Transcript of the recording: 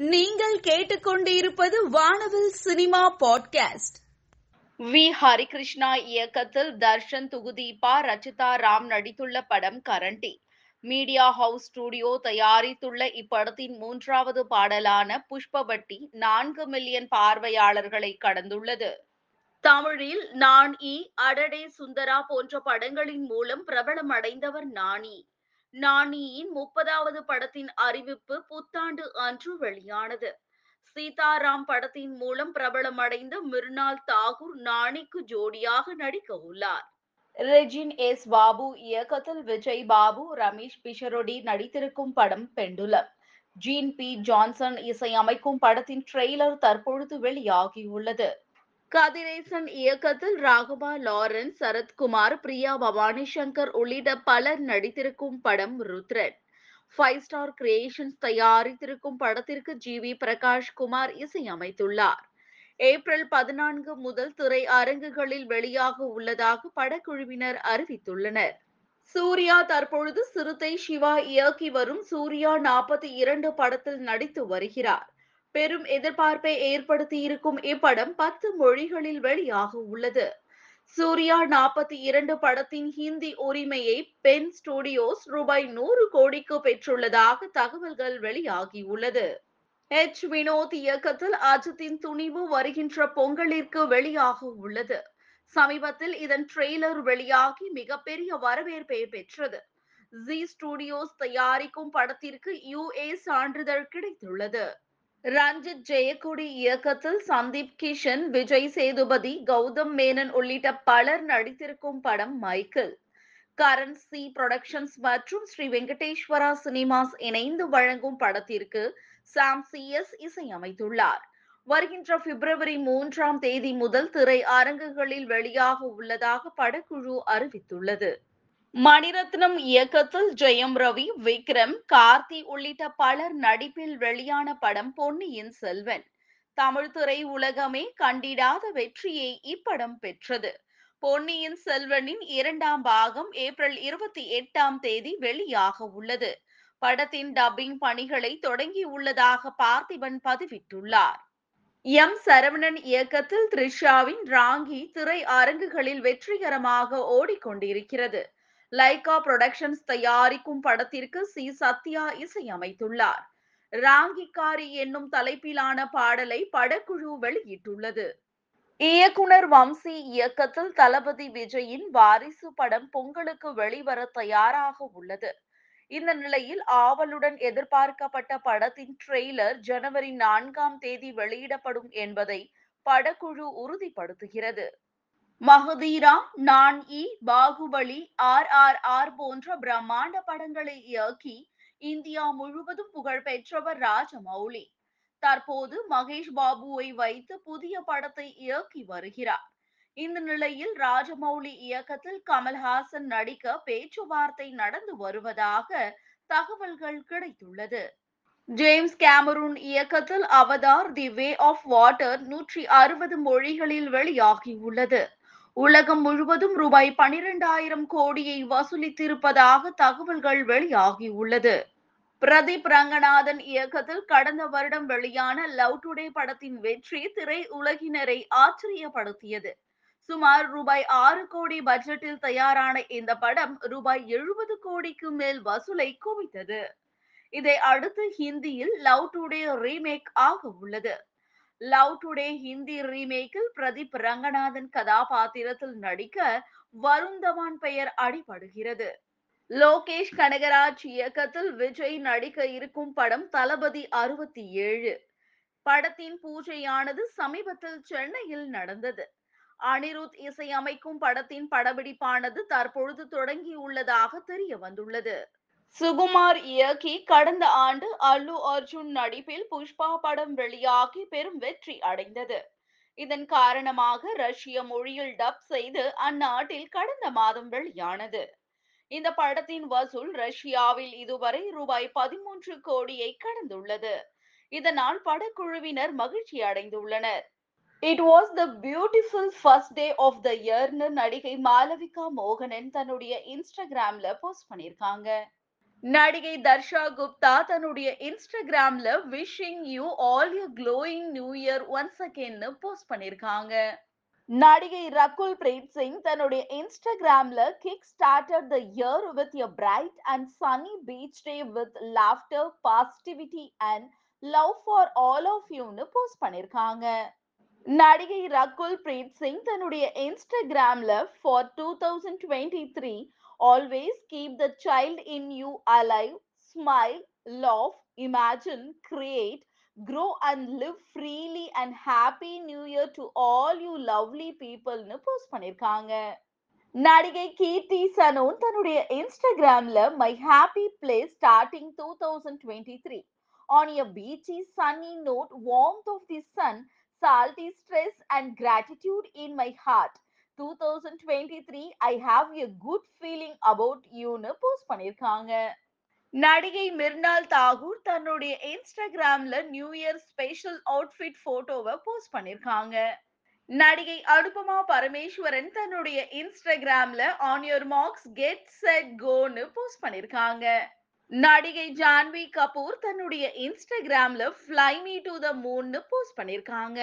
நீங்கள் கேட்டுக்கொண்டிருப்பது வானவில் சினிமா பாட்காஸ்ட். வி. ஹரிகிருஷ்ணா இயக்கத்தில் தர்ஷன் துகுதீபா ரச்சிதா ராம் நடித்துள்ள படம் கரண்டி. மீடியா ஹவுஸ் ஸ்டுடியோ தயாரித்துள்ள இப்படத்தின் மூன்றாவது பாடலான புஷ்பவட்டி நான்கு மில்லியன் பார்வையாளர்களை கடந்துள்ளது. தமிழில் நான் இ அடடே சுந்தரா போன்ற படங்களின் மூலம் பிரபலமடைந்தவர் நானி நானியின் முப்பதாவது படத்தின் அறிவிப்பு புத்தாண்டு அன்று வெளியானது. சீதாராம் படத்தின் மூலம் பிரபலமடைந்த மிர்னால் தாகூர் நாணிக்கு ஜோடியாக நடிக்க உள்ளார். ரெஜின் எஸ் பாபு இயக்கத்தில் விஜய் பாபு ரமேஷ் பிஷரோடி நடித்திருக்கும் படம் பெண்டுலம். ஜீன் பி ஜான்சன் இசையமைக்கும் படத்தின் ட்ரெய்லர் தற்பொழுது வெளியாகியுள்ளது. கதிரேசன் இயக்கத்தில் ராகவா லாரன்ஸ் சரத்குமார் பிரியா பவானி சங்கர் உள்ளிட்ட பலர் நடித்திருக்கும் படம் ருத்ரன். ஃபைவ் ஸ்டார் கிரியேஷன்ஸ் தயாரித்திருக்கும் படத்திற்கு ஜி வி பிரகாஷ் குமார் இசையமைத்துள்ளார். ஏப்ரல் பதினான்கு முதல் திரை அரங்குகளில் வெளியாக உள்ளதாக படக்குழுவினர் அறிவித்துள்ளனர். சூர்யா தற்பொழுது சிறுத்தை சிவா இயக்கி வரும் சூர்யா நாற்பத்தி இரண்டு படத்தில் நடித்து வருகிறார். பெரும் எதிர்பார்ப்பை ஏற்படுத்தி இருக்கும் இப்படம் பத்து மொழிகளில் வெளியாக உள்ளது. சூர்யா நாற்பத்தி இரண்டு படத்தின் ஹிந்தி உரிமையை பென் ஸ்டுடியோஸ் ரூபாய் நூறு கோடிக்கு பெற்றுள்ளதாக தகவல்கள் வெளியாகியுள்ளது. ஹெச் வினோத் இயக்கத்தில் அஜித்தின் துணிவு வருகின்ற பொங்கலிற்கு வெளியாக உள்ளது. சமீபத்தில் இதன் ட்ரெய்லர் வெளியாகி மிகப்பெரிய வரவேற்பை பெற்றது. ஜி ஸ்டுடியோஸ் தயாரிக்கும் படத்திற்கு யுஏ சான்றிதழ் கிடைத்துள்ளது. ரஞ்சித் ஜெயக்குடி இயக்கத்தில் சந்தீப் கிஷன் விஜய் சேதுபதி கௌதம் மேனன் உள்ளிட்ட பலர் நடித்திருக்கும் படம் மைக்கேல். கரண் சி புரொடக்ஷன்ஸ் மற்றும் ஸ்ரீ வெங்கடேஸ்வரா சினிமாஸ் இணைந்து வழங்கும் படத்திற்கு சாம் சி எஸ் இசையமைத்துள்ளார். வருகின்ற பிப்ரவரி மூன்றாம் தேதி முதல் திரை அரங்குகளில் வெளியாக உள்ளதாக படக்குழு அறிவித்துள்ளது. மணிரத்னம் இயக்கத்தில் ஜெயம் ரவி விக்ரம் கார்த்தி உள்ளிட்ட பலர் நடிப்பில் வெளியான படம் பொன்னியின் செல்வன். தமிழ் திரை உலகமே கண்டிடாத வெற்றியை இப்படம் பெற்றது. பொன்னியின் செல்வனின் இரண்டாம் பாகம் ஏப்ரல் இருபத்தி எட்டாம் தேதி வெளியாக உள்ளது. படத்தின் டப்பிங் பணிகளை தொடங்கி உள்ளதாக பார்த்திபன் பதிவிட்டுள்ளார். எம். சரவணன் இயக்கத்தில் த்ரிஷாவின் ராங்கி திரை அரங்குகளில் வெற்றிகரமாக ஓடிக்கொண்டிருக்கிறது. லைகா புரொடக்ஷன்ஸ் தயாரிக்கும் படத்திற்கு சி. சத்யா இசையமைத்துள்ளார் ராங்கிக்காரி என்னும் தலைப்பிலான பாடலை படக்குழு வெளியிட்டுள்ளது. இயக்குனர் வம்சி இயக்கத்தில் தளபதி விஜயின் வாரிசு படம் பொங்கலுக்கு வெளிவர தயாராக உள்ளது. இந்த நிலையில் ஆவலுடன் எதிர்பார்க்கப்பட்ட படத்தின் ட்ரெய்லர் ஜனவரி நான்காம் தேதி வெளியிடப்படும் என்பதை படக்குழு உறுதிப்படுத்துகிறது. Magadheera Naan Ee Baahubali R R R போன்ற பிரம்மாண்ட படங்களை இயக்கி இந்தியா முழுவதும் புகழ் பெற்றவர் ராஜமௌலி. தற்போது மகேஷ் பாபுவை வைத்து புதிய படத்தை இயக்கி வருகிறார். இந்த நிலையில் ராஜமௌலி இயக்கத்தில் கமல்ஹாசன் நடிக்க பேச்சுவார்த்தை நடந்து வருவதாக தகவல்கள் கிடைத்துள்ளது. ஜேம்ஸ் கேமரூன் இயக்கத்தில் Avatar the way of water நூற்றி அறுபது மொழிகளில் வெளியாகியுள்ளது. உலகம் முழுவதும் ரூபாய் பனிரெண்டாயிரம் கோடியை வசூலித்திருப்பதாக தகவல்கள் வெளியாகியுள்ளது. பிரதீப் ரங்கநாதன் இயக்கத்தில் கடந்த வருடம் வெளியான லவ் டுடே படத்தின் வெற்றி திரை உலகினரை ஆச்சரியப்படுத்தியது. சுமார் ரூபாய் ஆறு கோடி பட்ஜெட்டில் தயாரான இந்த படம் ரூபாய் எழுபது கோடிக்கு மேல் வசூலை குவித்தது. இதை அடுத்து ஹிந்தியில் லவ் டுடே ரீமேக் ஆக உள்ளது லவ் டுடே ஹிந்தி ரீமேக்கில் பிரதீப் ரங்கநாதன் கதாபாத்திரத்தில் நடிக்க வருண் தவான் பெயர் அடிபடுகிறது. லோகேஷ் கனகராஜ் இயக்கத்தில் விஜய் நடிக்க இருக்கும் படம் தளபதி அறுபத்தி ஏழு. படத்தின் பூஜையானது சமீபத்தில் சென்னையில் நடந்தது. அனிருத் இசையமைக்கும் படத்தின் படப்பிடிப்பானது தற்பொழுது தொடங்கியுள்ளதாக தெரிய வந்துள்ளது சுகுமார் இயக்கி கடந்த ஆண்டு அல்லு அர்ஜுன் நடிப்பில் புஷ்பா படம் வெளியாகி பெரும் வெற்றி அடைந்தது. இதன் காரணமாக ரஷ்ய மொழியில் டப் செய்து அந்நாட்டில் கடந்த மாதம் வெளியானது. இந்த படத்தின் வசூல் ரஷ்யாவில் இதுவரை ரூபாய் பதிமூன்று கோடியை கடந்துள்ளது. இதனால் படக்குழுவினர் மகிழ்ச்சி அடைந்துள்ளனர். It was the beautiful first day of the இயர்னு நடிகை மாலவிகா மோகனன் தன்னுடைய இன்ஸ்டாகிராம்ல போஸ்ட் பண்ணியிருக்காங்க. நடிகை தர்ஷா குப்தா தன்னுடைய இன்ஸ்டாகிராம்ல wishing you all you glowing new year once அகேன்னு post பண்ணிருக்காங்க. நடிகை ரகுல் பிரீத் சிங் தன்னுடைய இன்ஸ்டாகிராம்ல kick started the year with a bright and sunny beach day with laughter positivity and love for all of யூன்னு போஸ்ட் பண்ணிருக்காங்க. நடிகை ரகுல் பிரீத் சிங் தன்னுடைய இன்ஸ்டாகிராம்ல for two thousand twenty three always keep the child in you alive smile love imagine create grow and live freely and happy new year to all you lovely பீப்புள்னு post பண்ணியிருக்காங்க நடிகை கீர்த்தி சனோன் தன்னுடைய இன்ஸ்டாகிராம்ல my happy place starting two thousand twenty three on a beachy sunny note warmth of the sun salty stress and gratitude in my heart. 2023 i have a good feeling about youன்னு post பண்ணிருக்காங்க. நடிகை மிர்னால் தாகூர் தன்னுடைய இன்ஸ்டாகிராம்ல new year special outfit போட்டோவை post பண்ணிருக்காங்க. நடிகை அனுபமா பரமேஸ்வரன் தன்னுடைய இன்ஸ்டாகிராம்ல on your marks get set கோன்னு post பண்ணிருக்காங்க. நடிகை ஜான்வி கபூர் தன்னுடைய இன்ஸ்டாகிராம்ல ஃப்ளை மீ டு த மூன்னு போஸ்ட் பண்ணிருக்காங்க.